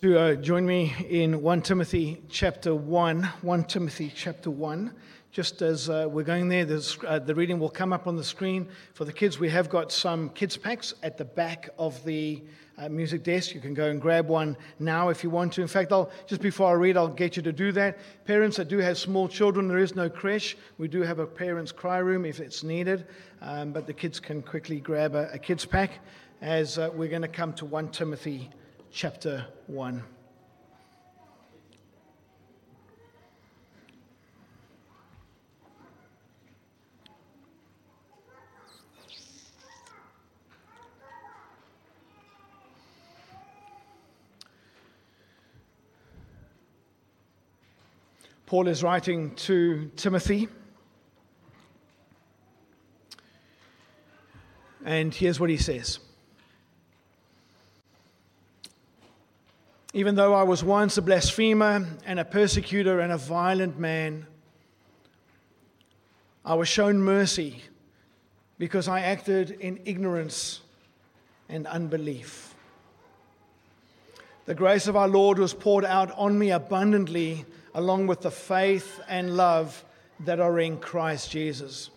to uh, join me in 1 Timothy chapter 1. 1 Timothy chapter 1. Just as uh, we're going there, uh, the reading will come up on the screen. For the kids, we have got some kids' packs at the back of the uh, music desk. You can go and grab one now if you want to. In fact, I'll, just before I read, I'll get you to do that. Parents that do have small children, there is no creche. We do have a parents' cry room if it's needed, um, but the kids can quickly grab a, a kids' pack as uh, we're going to come to 1 Timothy chapter 1. Paul is writing to Timothy. And here's what he says Even though I was once a blasphemer and a persecutor and a violent man, I was shown mercy because I acted in ignorance and unbelief. The grace of our Lord was poured out on me abundantly along with the faith and love that are in Christ Jesus.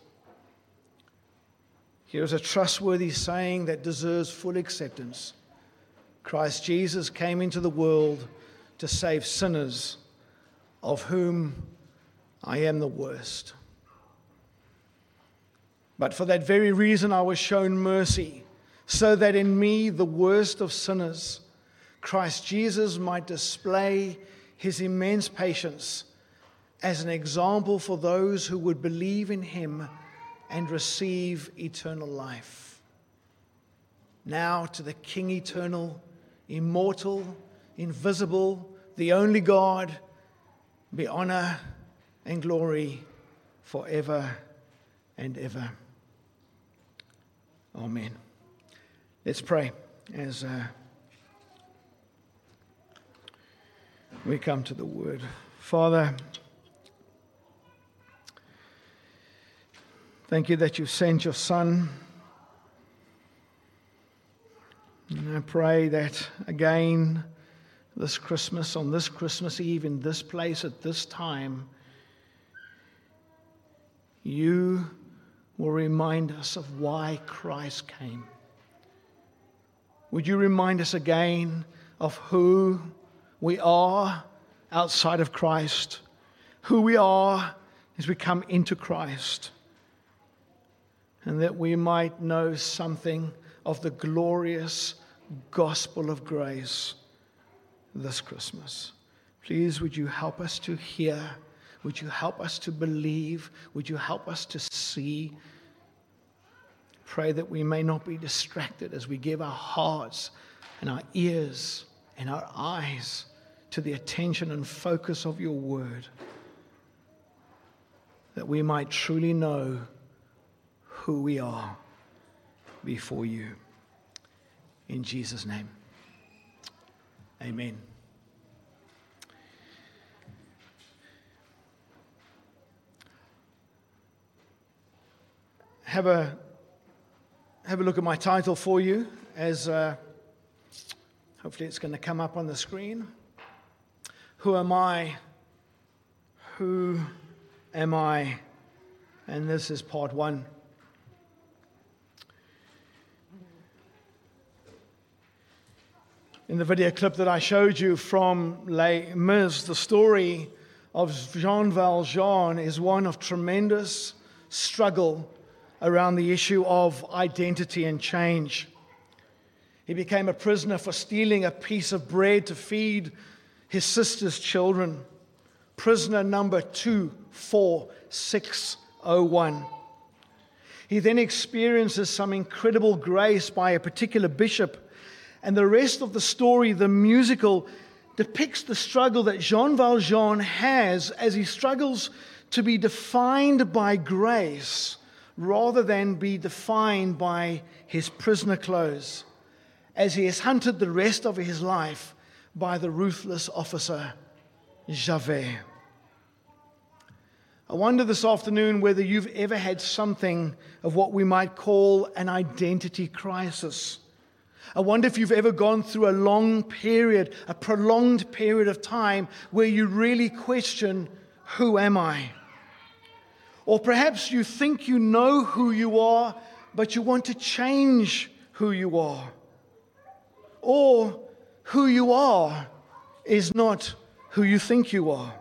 Here's a trustworthy saying that deserves full acceptance Christ Jesus came into the world to save sinners, of whom I am the worst. But for that very reason, I was shown mercy, so that in me, the worst of sinners, Christ Jesus might display his immense patience as an example for those who would believe in him and receive eternal life. Now to the King eternal, immortal, invisible, the only God, be honor and glory forever and ever. Amen. Let's pray as. Uh, we come to the word. Father, thank you that you've sent your Son. And I pray that again this Christmas, on this Christmas Eve, in this place, at this time, you will remind us of why Christ came. Would you remind us again of who we are outside of Christ, who we are as we come into Christ, and that we might know something of the glorious gospel of grace this Christmas. Please, would you help us to hear? Would you help us to believe? Would you help us to see? Pray that we may not be distracted as we give our hearts and our ears and our eyes to the attention and focus of your word, that we might truly know who we are before you. In Jesus' name, amen. Have a, have a look at my title for you as. Uh, Hopefully, it's going to come up on the screen. Who am I? Who am I? And this is part one. In the video clip that I showed you from Les Mis, the story of Jean Valjean is one of tremendous struggle around the issue of identity and change. He became a prisoner for stealing a piece of bread to feed his sister's children. Prisoner number 24601. He then experiences some incredible grace by a particular bishop. And the rest of the story, the musical, depicts the struggle that Jean Valjean has as he struggles to be defined by grace rather than be defined by his prisoner clothes as he is hunted the rest of his life by the ruthless officer Javert. I wonder this afternoon whether you've ever had something of what we might call an identity crisis. I wonder if you've ever gone through a long period, a prolonged period of time where you really question, Who am I? Or perhaps you think you know who you are, but you want to change who you are. Or who you are is not who you think you are.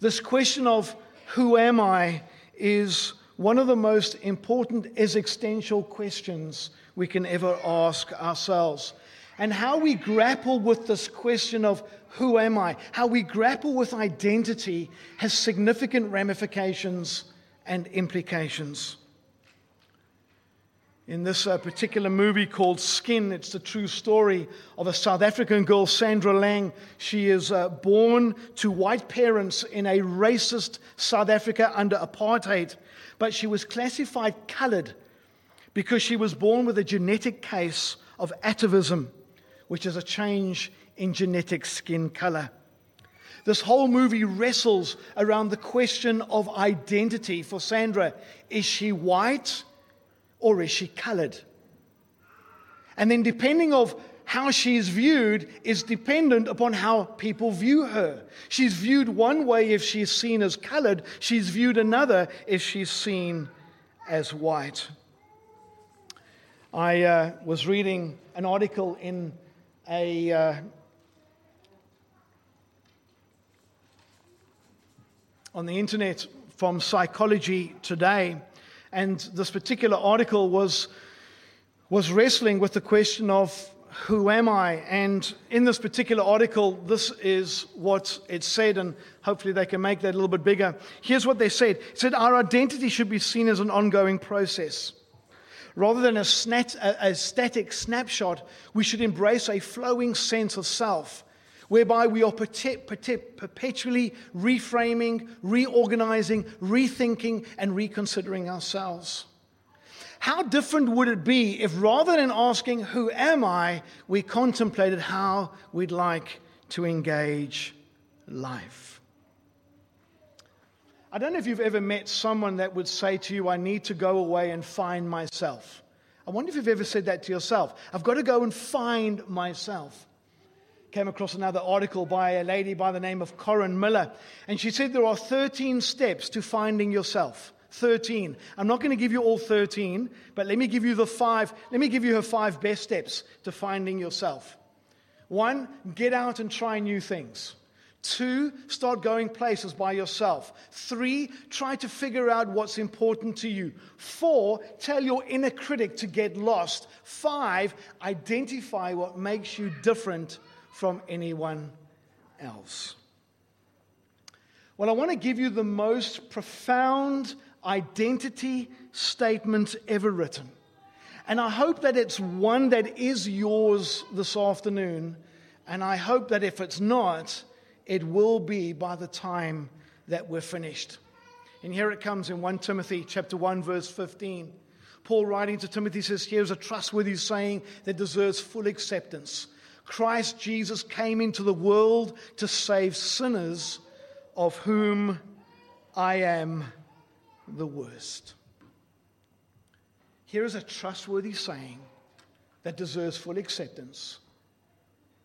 This question of who am I is one of the most important existential questions we can ever ask ourselves. And how we grapple with this question of who am I, how we grapple with identity, has significant ramifications and implications. In this uh, particular movie called Skin, it's the true story of a South African girl, Sandra Laing. She is uh, born to white parents in a racist South Africa under apartheid, but she was classified colored because she was born with a genetic case of atavism, which is a change in genetic skin color. This whole movie wrestles around the question of identity for Sandra. Is she white or is she colored? And then, depending of how she's viewed is dependent upon how people view her. She's viewed one way if she's seen as colored, she's viewed another if she's seen as white. I uh, was reading an article in a. Uh, on the internet from Psychology Today, and this particular article was, was wrestling with the question of who am I? And in this particular article, this is what it said, and hopefully they can make that a little bit bigger. Here's what they said It said, Our identity should be seen as an ongoing process. Rather than a, snat, a, a static snapshot, we should embrace a flowing sense of self, whereby we are perpetually reframing, reorganizing, rethinking, and reconsidering ourselves. How different would it be if rather than asking, Who am I? we contemplated how we'd like to engage life? I don't know if you've ever met someone that would say to you, I need to go away and find myself. I wonder if you've ever said that to yourself. I've got to go and find myself. Came across another article by a lady by the name of Corinne Miller, and she said there are 13 steps to finding yourself. 13. I'm not going to give you all 13, but let me give you the five. Let me give you her five best steps to finding yourself. One, get out and try new things. Two, start going places by yourself. Three, try to figure out what's important to you. Four, tell your inner critic to get lost. Five, identify what makes you different from anyone else. Well, I want to give you the most profound identity statement ever written. And I hope that it's one that is yours this afternoon. And I hope that if it's not, it will be by the time that we're finished. And here it comes in 1 Timothy chapter 1 verse 15. Paul writing to Timothy says, here's a trustworthy saying that deserves full acceptance. Christ Jesus came into the world to save sinners, of whom I am the worst. Here is a trustworthy saying that deserves full acceptance.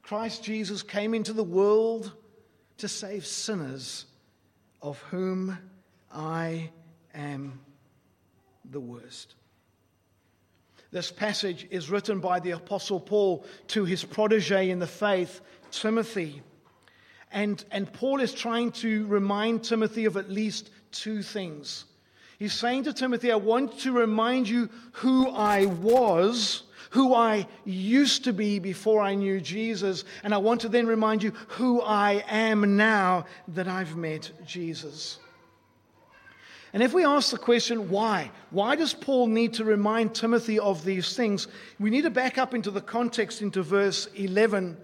Christ Jesus came into the world to save sinners, of whom I am the worst. This passage is written by the Apostle Paul to his protege in the faith, Timothy. And, and Paul is trying to remind Timothy of at least two things. He's saying to Timothy, I want to remind you who I was who I used to be before I knew Jesus. And I want to then remind you who I am now that I've met Jesus. And if we ask the question, why? Why does Paul need to remind Timothy of these things? We need to back up into the context, into verse 11,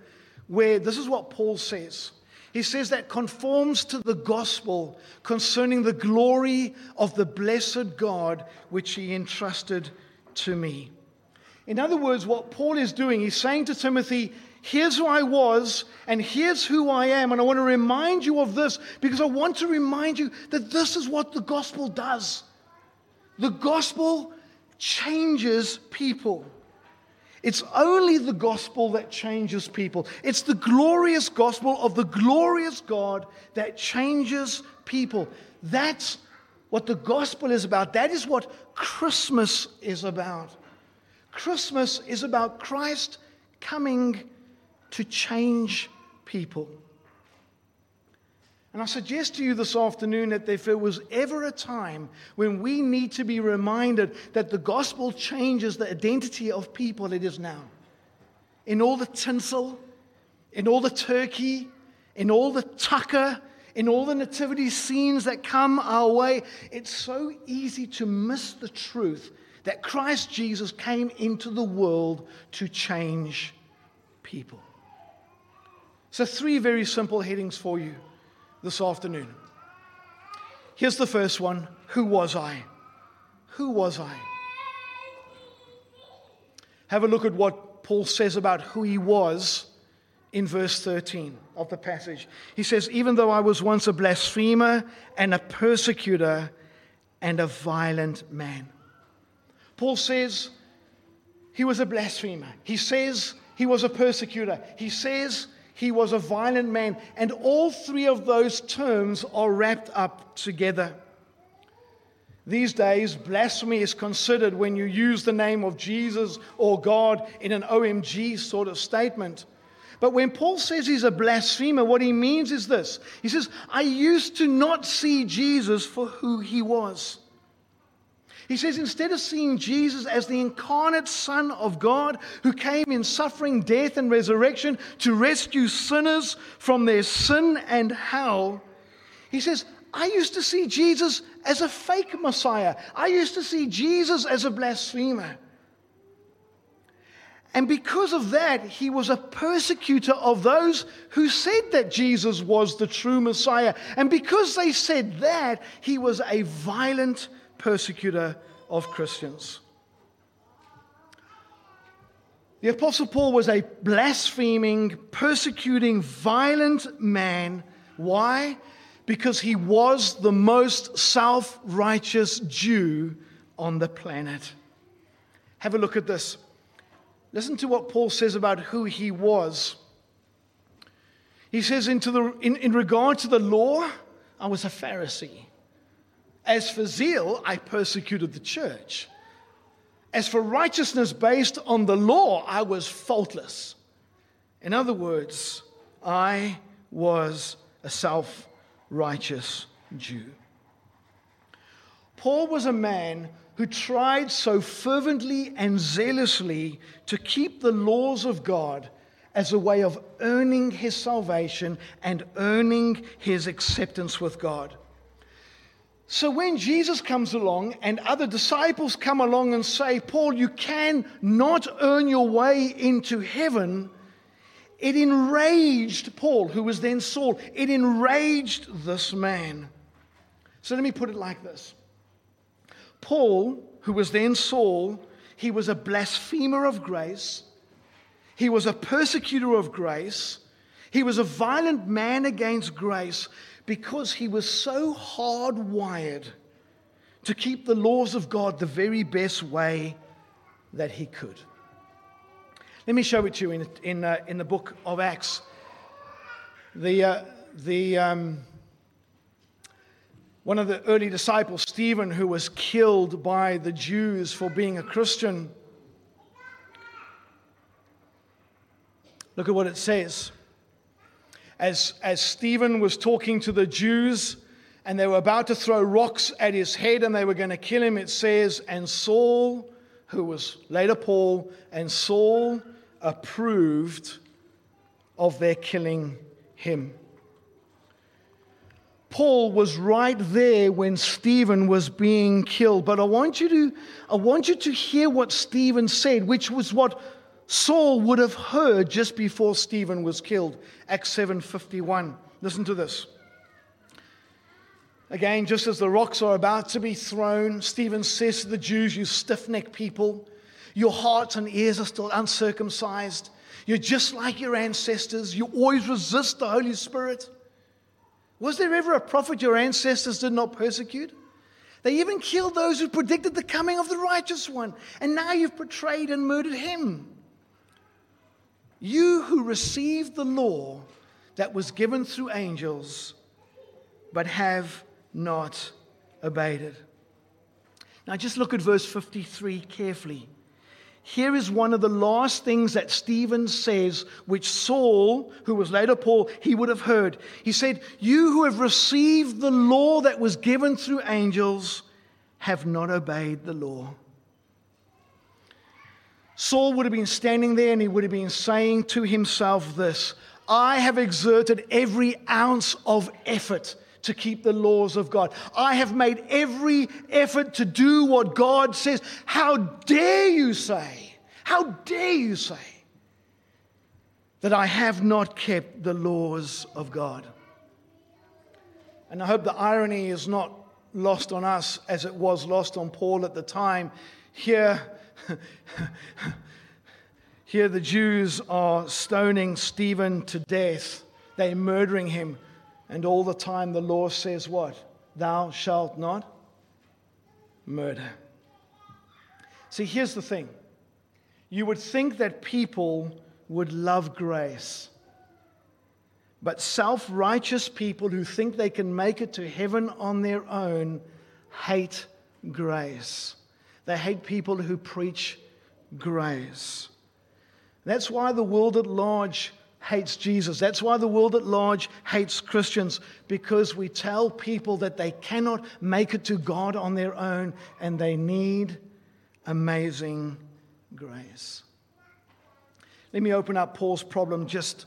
where this is what Paul says. He says that conforms to the gospel concerning the glory of the blessed God which he entrusted to me. In other words, what Paul is doing, he's saying to Timothy, Here's who I was, and here's who I am. And I want to remind you of this because I want to remind you that this is what the gospel does. The gospel changes people, It's only the gospel that changes people. It's the glorious gospel of the glorious God that changes people. That's what the gospel is about. That is what Christmas is about. Christmas is about Christ coming to change people. And I suggest to you this afternoon that if there was ever a time when we need to be reminded that the gospel changes the identity of people, it is now. In all the tinsel, in all the turkey, in all the tucker, in all the nativity scenes that come our way, it's so easy to miss the truth that Christ Jesus came into the world to change people. So, three very simple headings for you this afternoon. Here's the first one Who was I? Who was I? Have a look at what Paul says about who he was in verse 13 of the passage. He says, Even though I was once a blasphemer and a persecutor and a violent man. Paul says he was a blasphemer. He says he was a persecutor. He says he was a violent man. And all three of those terms are wrapped up together. These days, blasphemy is considered when you use the name of Jesus or God in an OMG sort of statement. But when Paul says he's a blasphemer, what he means is this He says, I used to not see Jesus for who he was. He says, instead of seeing Jesus as the incarnate Son of God who came in suffering, death, and resurrection to rescue sinners from their sin and hell, he says, I used to see Jesus as a fake Messiah. I used to see Jesus as a blasphemer. And because of that, he was a persecutor of those who said that Jesus was the true Messiah. And because they said that, he was a violent persecutor of Christians. The Apostle Paul was a blaspheming, persecuting, violent man. Why? Because he was the most self righteous Jew on the planet. Have a look at this. Listen to what Paul says about who he was. He says, into the, in, in regard to the law, I was a Pharisee. As for zeal, I persecuted the church. As for righteousness based on the law, I was faultless. In other words, I was a self righteous Jew. Paul was a man who tried so fervently and zealously to keep the laws of God as a way of earning his salvation and earning his acceptance with God. So when Jesus comes along and other disciples come along and say, Paul, you can not earn your way into heaven, it enraged Paul, who was then Saul. It enraged this man. So let me put it like this Paul, who was then Saul, he was a blasphemer of grace, he was a persecutor of grace, he was a violent man against grace because he was so hardwired to keep the laws of God the very best way that he could. Let me show it to you in, in, uh, in the book of Acts. The, uh, the, um, one of the early disciples, Stephen, who was killed by the Jews for being a Christian. Look at what it says as, as Stephen was talking to the Jews and they were about to throw rocks at his head and they were going to kill him, it says, and Saul, who was later Paul, and Saul approved of their killing him. Paul was right there when Stephen was being killed. But I want you to, I want you to hear what Stephen said, which was what Saul would have heard just before Stephen was killed. Acts 7:51. Listen to this. Again, just as the rocks are about to be thrown, Stephen says to the Jews, You stiff necked people, your hearts and ears are still uncircumcised. You're just like your ancestors. You always resist the Holy Spirit. Was there ever a prophet your ancestors did not persecute? They even killed those who predicted the coming of the righteous one. And now you've betrayed and murdered him. You who received the law that was given through angels, but have not obeyed it. Now, just look at verse 53 carefully. Here is one of the last things that Stephen says, which Saul, who was later Paul, he would have heard. He said, You who have received the law that was given through angels have not obeyed the law. Saul would have been standing there and he would have been saying to himself this I have exerted every ounce of effort to keep the laws of God. I have made every effort to do what God says. How dare you say, how dare you say that I have not kept the laws of God? And I hope the irony is not lost on us as it was lost on Paul at the time. Here, here the Jews are stoning Stephen to death. They're murdering him. And all the time the law says what? Thou shalt not murder. See, here's the thing you would think that people would love grace. But self righteous people who think they can make it to heaven on their own hate grace. They hate people who preach grace. That's why the world at large hates Jesus. That's why the world at large hates Christians, because we tell people that they cannot make it to God on their own and they need amazing grace. Let me open up Paul's problem just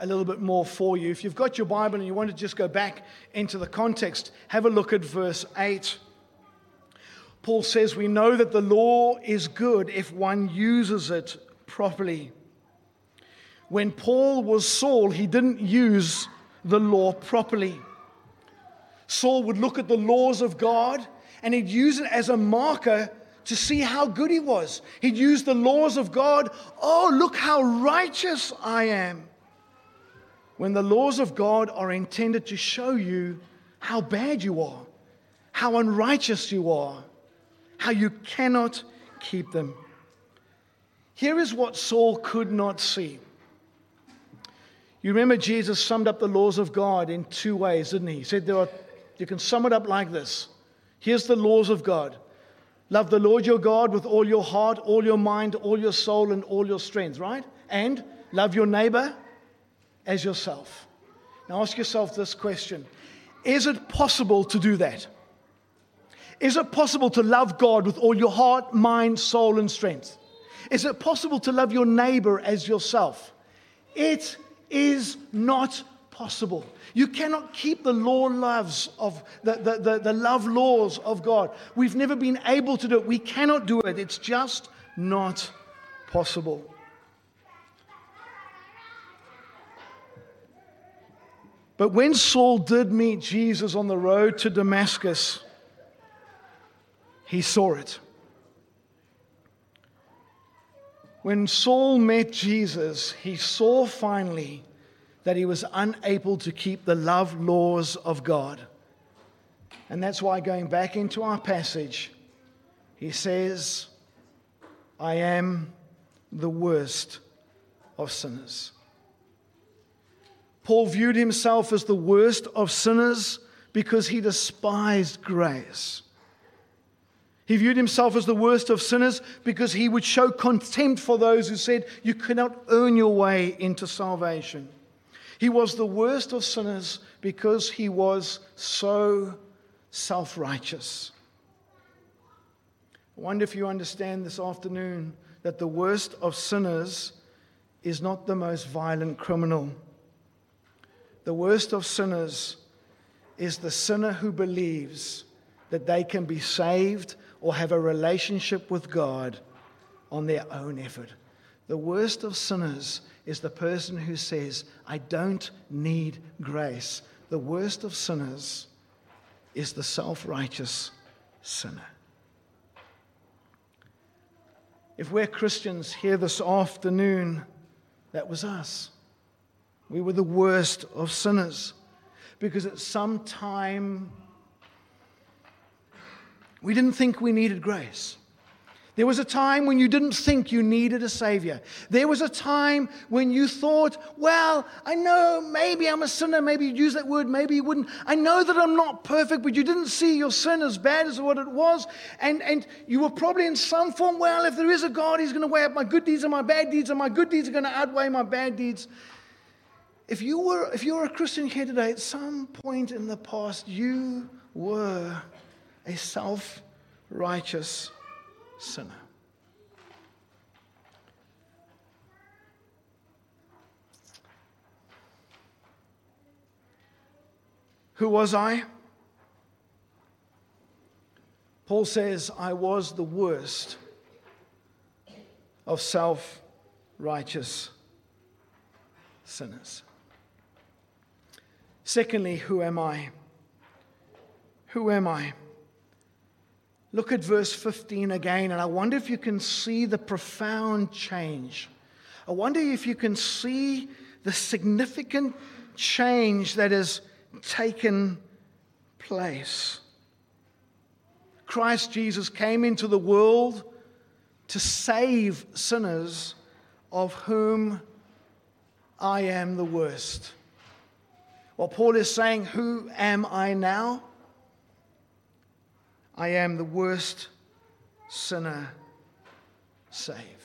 a little bit more for you. If you've got your Bible and you want to just go back into the context, have a look at verse 8. Paul says, We know that the law is good if one uses it properly when Paul was Saul, he didn't use the law properly. Saul would look at the laws of God and he'd use it as a marker to see how good he was. He'd use the laws of God. Oh, look how righteous I am. When the laws of God are intended to show you how bad you are, how unrighteous you are, how you cannot keep them. Here is what Saul could not see. You remember Jesus summed up the laws of God in two ways, didn't he? He said there are, you can sum it up like this. Here's the laws of God. Love the Lord your God with all your heart, all your mind, all your soul, and all your strength, right? And love your neighbor as yourself. Now ask yourself this question Is it possible to do that? Is it possible to love God with all your heart, mind, soul, and strength? Is it possible to love your neighbor as yourself? It is not possible. You cannot keep the law loves of the, the, the, the, love laws of God. We've never been able to do it. We cannot do it. It's just not possible. But when Saul did meet Jesus on the road to Damascus, he saw it. When Saul met Jesus, he saw finally that he was unable to keep the love laws of God. And that's why, going back into our passage, he says, I am the worst of sinners. Paul viewed himself as the worst of sinners because he despised grace. He viewed himself as the worst of sinners because he would show contempt for those who said, You cannot earn your way into salvation. He was the worst of sinners because he was so self righteous. I wonder if you understand this afternoon that the worst of sinners is not the most violent criminal. The worst of sinners is the sinner who believes that they can be saved or have a relationship with God on their own effort. The worst of sinners is the person who says, I don't need grace. The worst of sinners is the self righteous sinner. If we're Christians here this afternoon, that was us. We were the worst of sinners because at some time we didn't think we needed grace. There was a time when you didn't think you needed a Savior. There was a time when you thought, well, I know maybe I'm a sinner. Maybe you'd use that word, maybe you wouldn't. I know that I'm not perfect, but you didn't see your sin as bad as what it was. And, and you were probably in some form, well, if there is a God, He's going to weigh up my good deeds and my bad deeds, and my good deeds are going to outweigh my bad deeds. If you were, if you're a Christian here today, at some point in the past, you were a self righteous sinner. Who was I? Paul says, I was the worst of self righteous sinners. Secondly, who am I? Who am I? Look at verse 15 again, and I wonder if you can see the profound change. I wonder if you can see the significant change that has taken place. Christ Jesus came into the world to save sinners, of whom I am the worst. Well, Paul is saying, Who am I now? I am the worst sinner saved.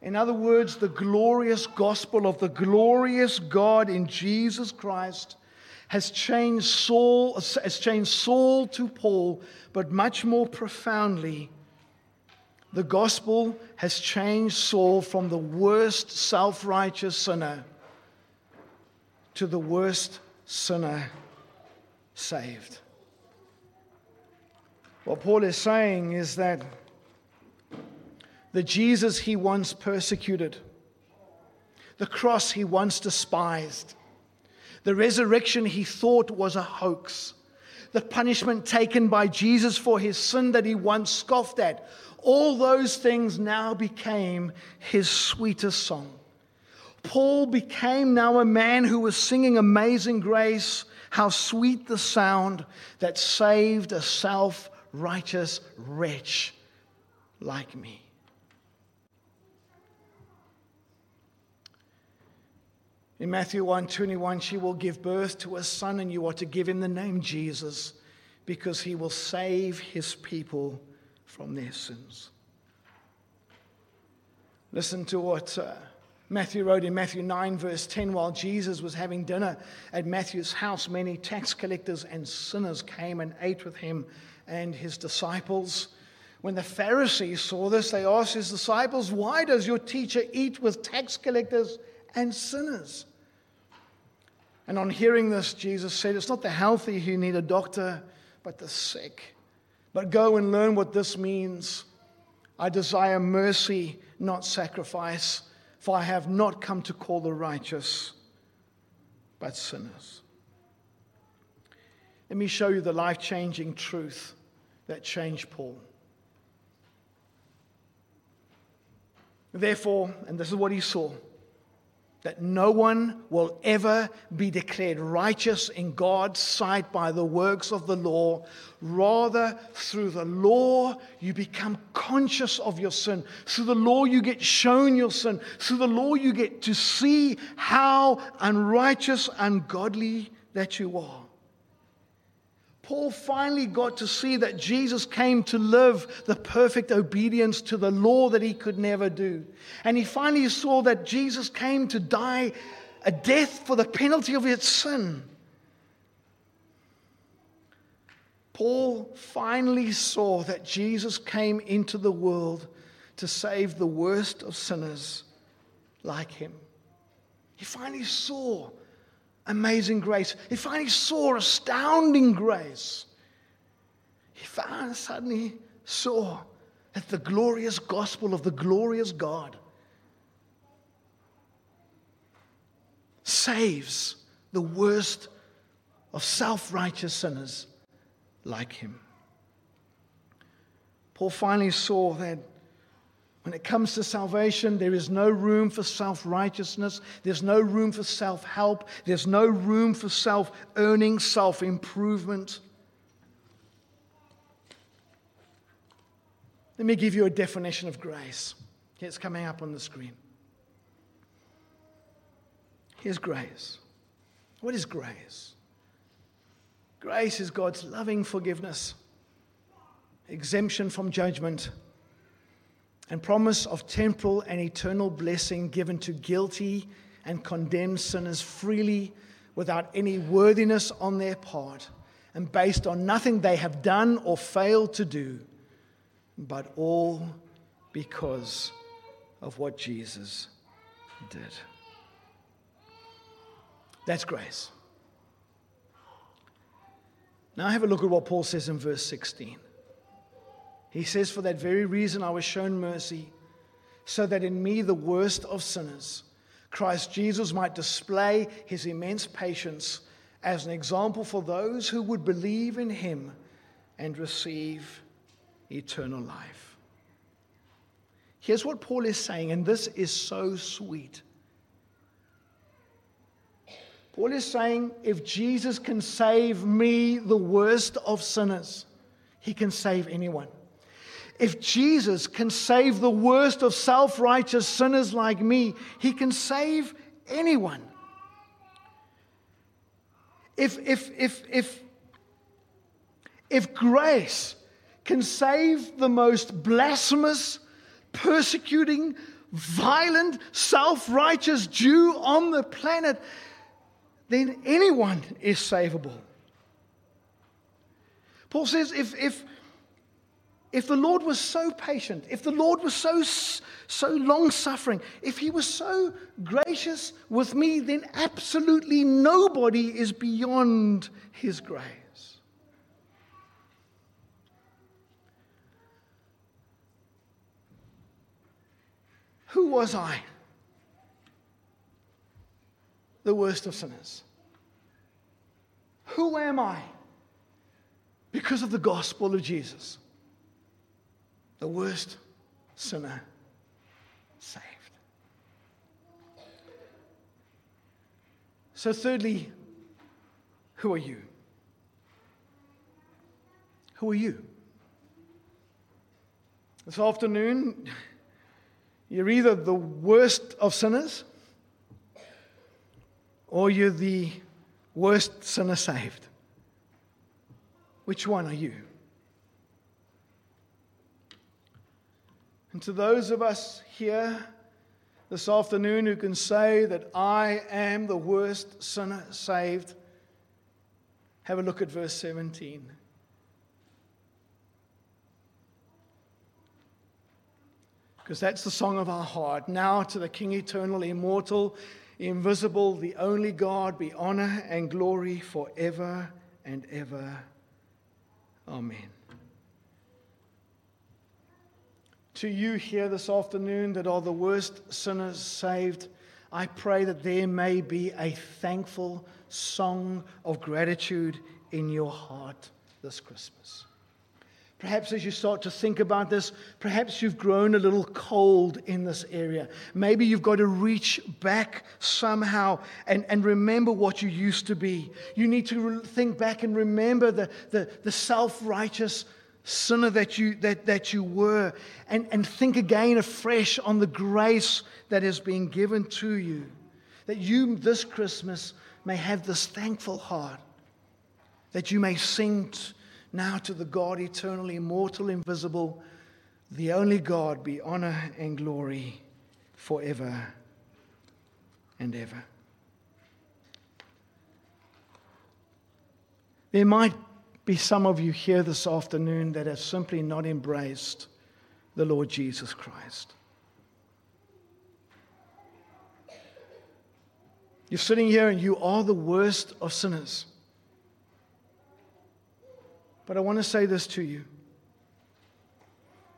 In other words, the glorious gospel of the glorious God in Jesus Christ has changed Saul, has changed Saul to Paul, but much more profoundly, the gospel has changed Saul from the worst self righteous sinner to the worst sinner saved. What Paul is saying is that the Jesus he once persecuted, the cross he once despised, the resurrection he thought was a hoax, the punishment taken by Jesus for his sin that he once scoffed at, all those things now became his sweetest song. Paul became now a man who was singing Amazing Grace. How sweet the sound that saved a self righteous wretch like me. In Matthew 1:21 she will give birth to a son and you are to give him the name Jesus because he will save his people from their sins. Listen to what uh, Matthew wrote in Matthew 9, verse 10 while Jesus was having dinner at Matthew's house, many tax collectors and sinners came and ate with him and his disciples. When the Pharisees saw this, they asked his disciples, Why does your teacher eat with tax collectors and sinners? And on hearing this, Jesus said, It's not the healthy who need a doctor, but the sick. But go and learn what this means. I desire mercy, not sacrifice, for I have not come to call the righteous, but sinners. Let me show you the life changing truth that changed Paul. Therefore, and this is what he saw that no one will ever be declared righteous in God's sight by the works of the law. Rather, through the law, you become conscious of your sin. Through the law, you get shown your sin. Through the law, you get to see how unrighteous, ungodly that you are. Paul finally got to see that Jesus came to live the perfect obedience to the law that he could never do. And he finally saw that Jesus came to die a death for the penalty of his sin. Paul finally saw that Jesus came into the world to save the worst of sinners like him. He finally saw amazing grace. He finally saw astounding grace. He finally suddenly saw that the glorious gospel of the glorious God saves the worst of self righteous sinners like him. Paul finally saw that when it comes to salvation, there is no room for self righteousness. There's no room for self help. There's no room for self earning, self improvement. Let me give you a definition of grace. It's coming up on the screen. Here's grace. What is grace? Grace is God's loving forgiveness, exemption from judgment, and promise of temporal and eternal blessing given to guilty and condemned sinners freely without any worthiness on their part and based on nothing they have done or failed to do, but all because of what Jesus did. That's grace. Now have a look at what Paul says in verse 16. He says, For that very reason I was shown mercy, so that in me, the worst of sinners, Christ Jesus might display his immense patience as an example for those who would believe in him and receive eternal life. Here's what Paul is saying, and this is so sweet. Paul is saying if Jesus can save me, the worst of sinners, he can save anyone. If Jesus can save the worst of self righteous sinners like me, he can save anyone. If, if, if, if, if grace can save the most blasphemous, persecuting, violent, self righteous Jew on the planet, then anyone is savable. Paul says if, if, if the Lord was so patient, if the Lord was so, so long suffering, if he was so gracious with me, then absolutely nobody is beyond his grace. Who was I? The worst of sinners. Who am I? Because of the gospel of Jesus the worst sinner saved. So, thirdly, who are you? Who are you? This afternoon, you're either the worst of sinners or you're the worst sinner saved. Which one are you? And to those of us here this afternoon who can say that I am the worst sinner saved, have a look at verse 17. Because that's the song of our heart. Now to the King eternal, immortal, invisible, the only God, be honor and glory forever and ever. Amen. To you here this afternoon that are the worst sinners saved, I pray that there may be a thankful song of gratitude in your heart this Christmas. Perhaps as you start to think about this, perhaps you've grown a little cold in this area. Maybe you've got to reach back somehow and, and remember what you used to be. You need to think back and remember the, the, the self righteous sinner that you, that, that you were, and, and think again afresh on the grace that has been given to you. That you this Christmas may have this thankful heart, that you may sing t- now to the God eternal, immortal, invisible, the only God, be honor and glory forever and ever. There might be some of you here this afternoon that have simply not embraced the Lord Jesus Christ. You're sitting here and you are the worst of sinners. But I want to say this to you.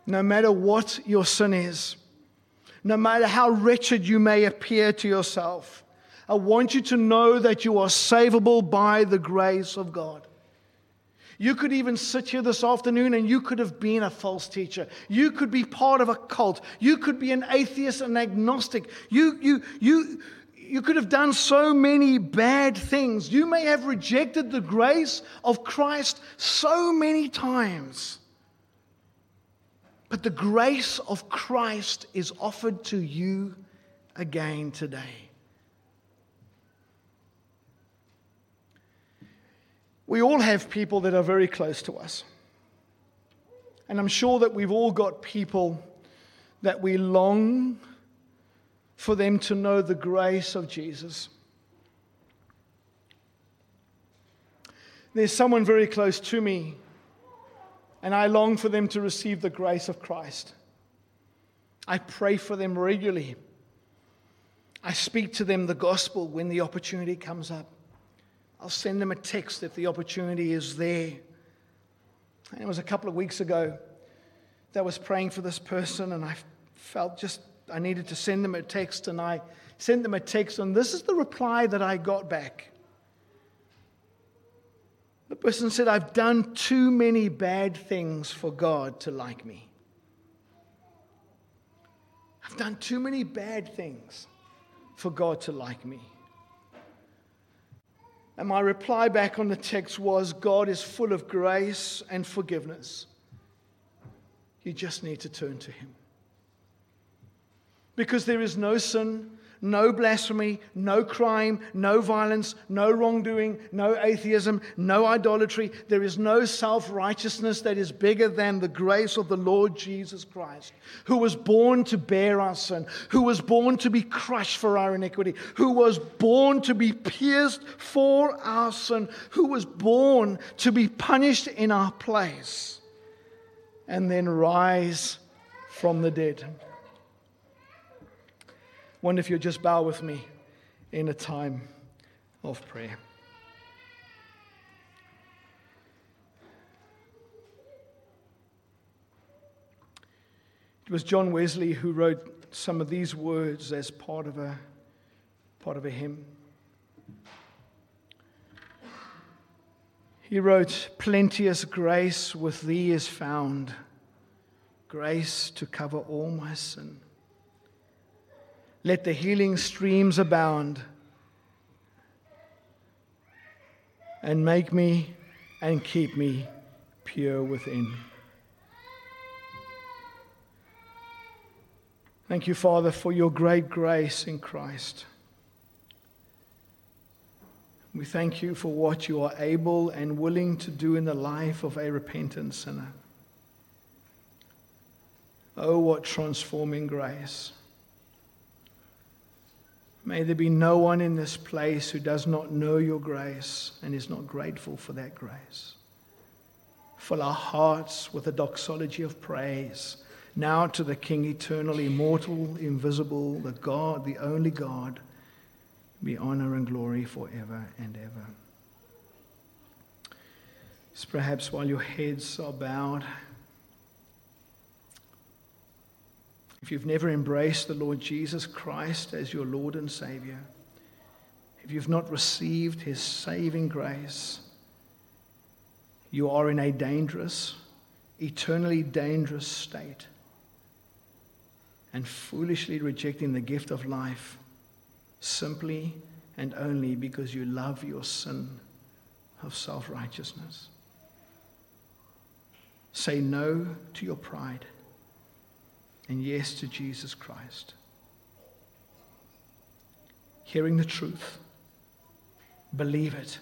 No matter what your sin is, no matter how wretched you may appear to yourself, I want you to know that you are savable by the grace of God. You could even sit here this afternoon and you could have been a false teacher. You could be part of a cult. You could be an atheist and agnostic. You, you, you, you could have done so many bad things. You may have rejected the grace of Christ so many times. But the grace of Christ is offered to you again today. We all have people that are very close to us. And I'm sure that we've all got people that we long for them to know the grace of Jesus. There's someone very close to me, and I long for them to receive the grace of Christ. I pray for them regularly. I speak to them the gospel when the opportunity comes up. I'll send them a text if the opportunity is there. And it was a couple of weeks ago that I was praying for this person, and I felt just I needed to send them a text, and I sent them a text, and this is the reply that I got back. The person said, I've done too many bad things for God to like me. I've done too many bad things for God to like me. And my reply back on the text was God is full of grace and forgiveness. You just need to turn to Him. Because there is no sin, no blasphemy, no crime, no violence, no wrongdoing, no atheism, no idolatry. There is no self righteousness that is bigger than the grace of the Lord Jesus Christ, who was born to bear our sin, who was born to be crushed for our iniquity, who was born to be pierced for our sin, who was born to be punished in our place, and then rise from the dead wonder if you'll just bow with me in a time of prayer. It was John Wesley who wrote some of these words as part of a, part of a hymn. He wrote, Plenteous grace with thee is found, grace to cover all my sin. Let the healing streams abound and make me and keep me pure within. Thank you, Father, for your great grace in Christ. We thank you for what you are able and willing to do in the life of a repentant sinner. Oh, what transforming grace. May there be no one in this place who does not know your grace and is not grateful for that grace. Fill our hearts with a doxology of praise. Now to the King eternal, immortal, invisible, the God, the only God, be honor and glory forever and ever. It's perhaps while your heads are bowed. If you've never embraced the Lord Jesus Christ as your Lord and Savior, if you've not received his saving grace, you are in a dangerous, eternally dangerous state and foolishly rejecting the gift of life simply and only because you love your sin of self righteousness. Say no to your pride and yes to Jesus Christ. Hearing the truth, believe it,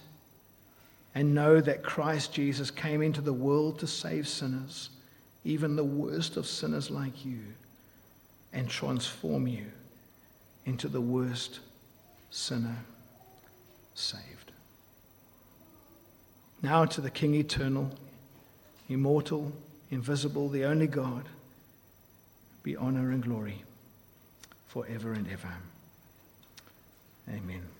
and know that Christ Jesus came into the world to save sinners, even the worst of sinners like you, and transform you into the worst sinner saved. Now to the King eternal, immortal, invisible, the only God be honor and glory forever and ever. Amen.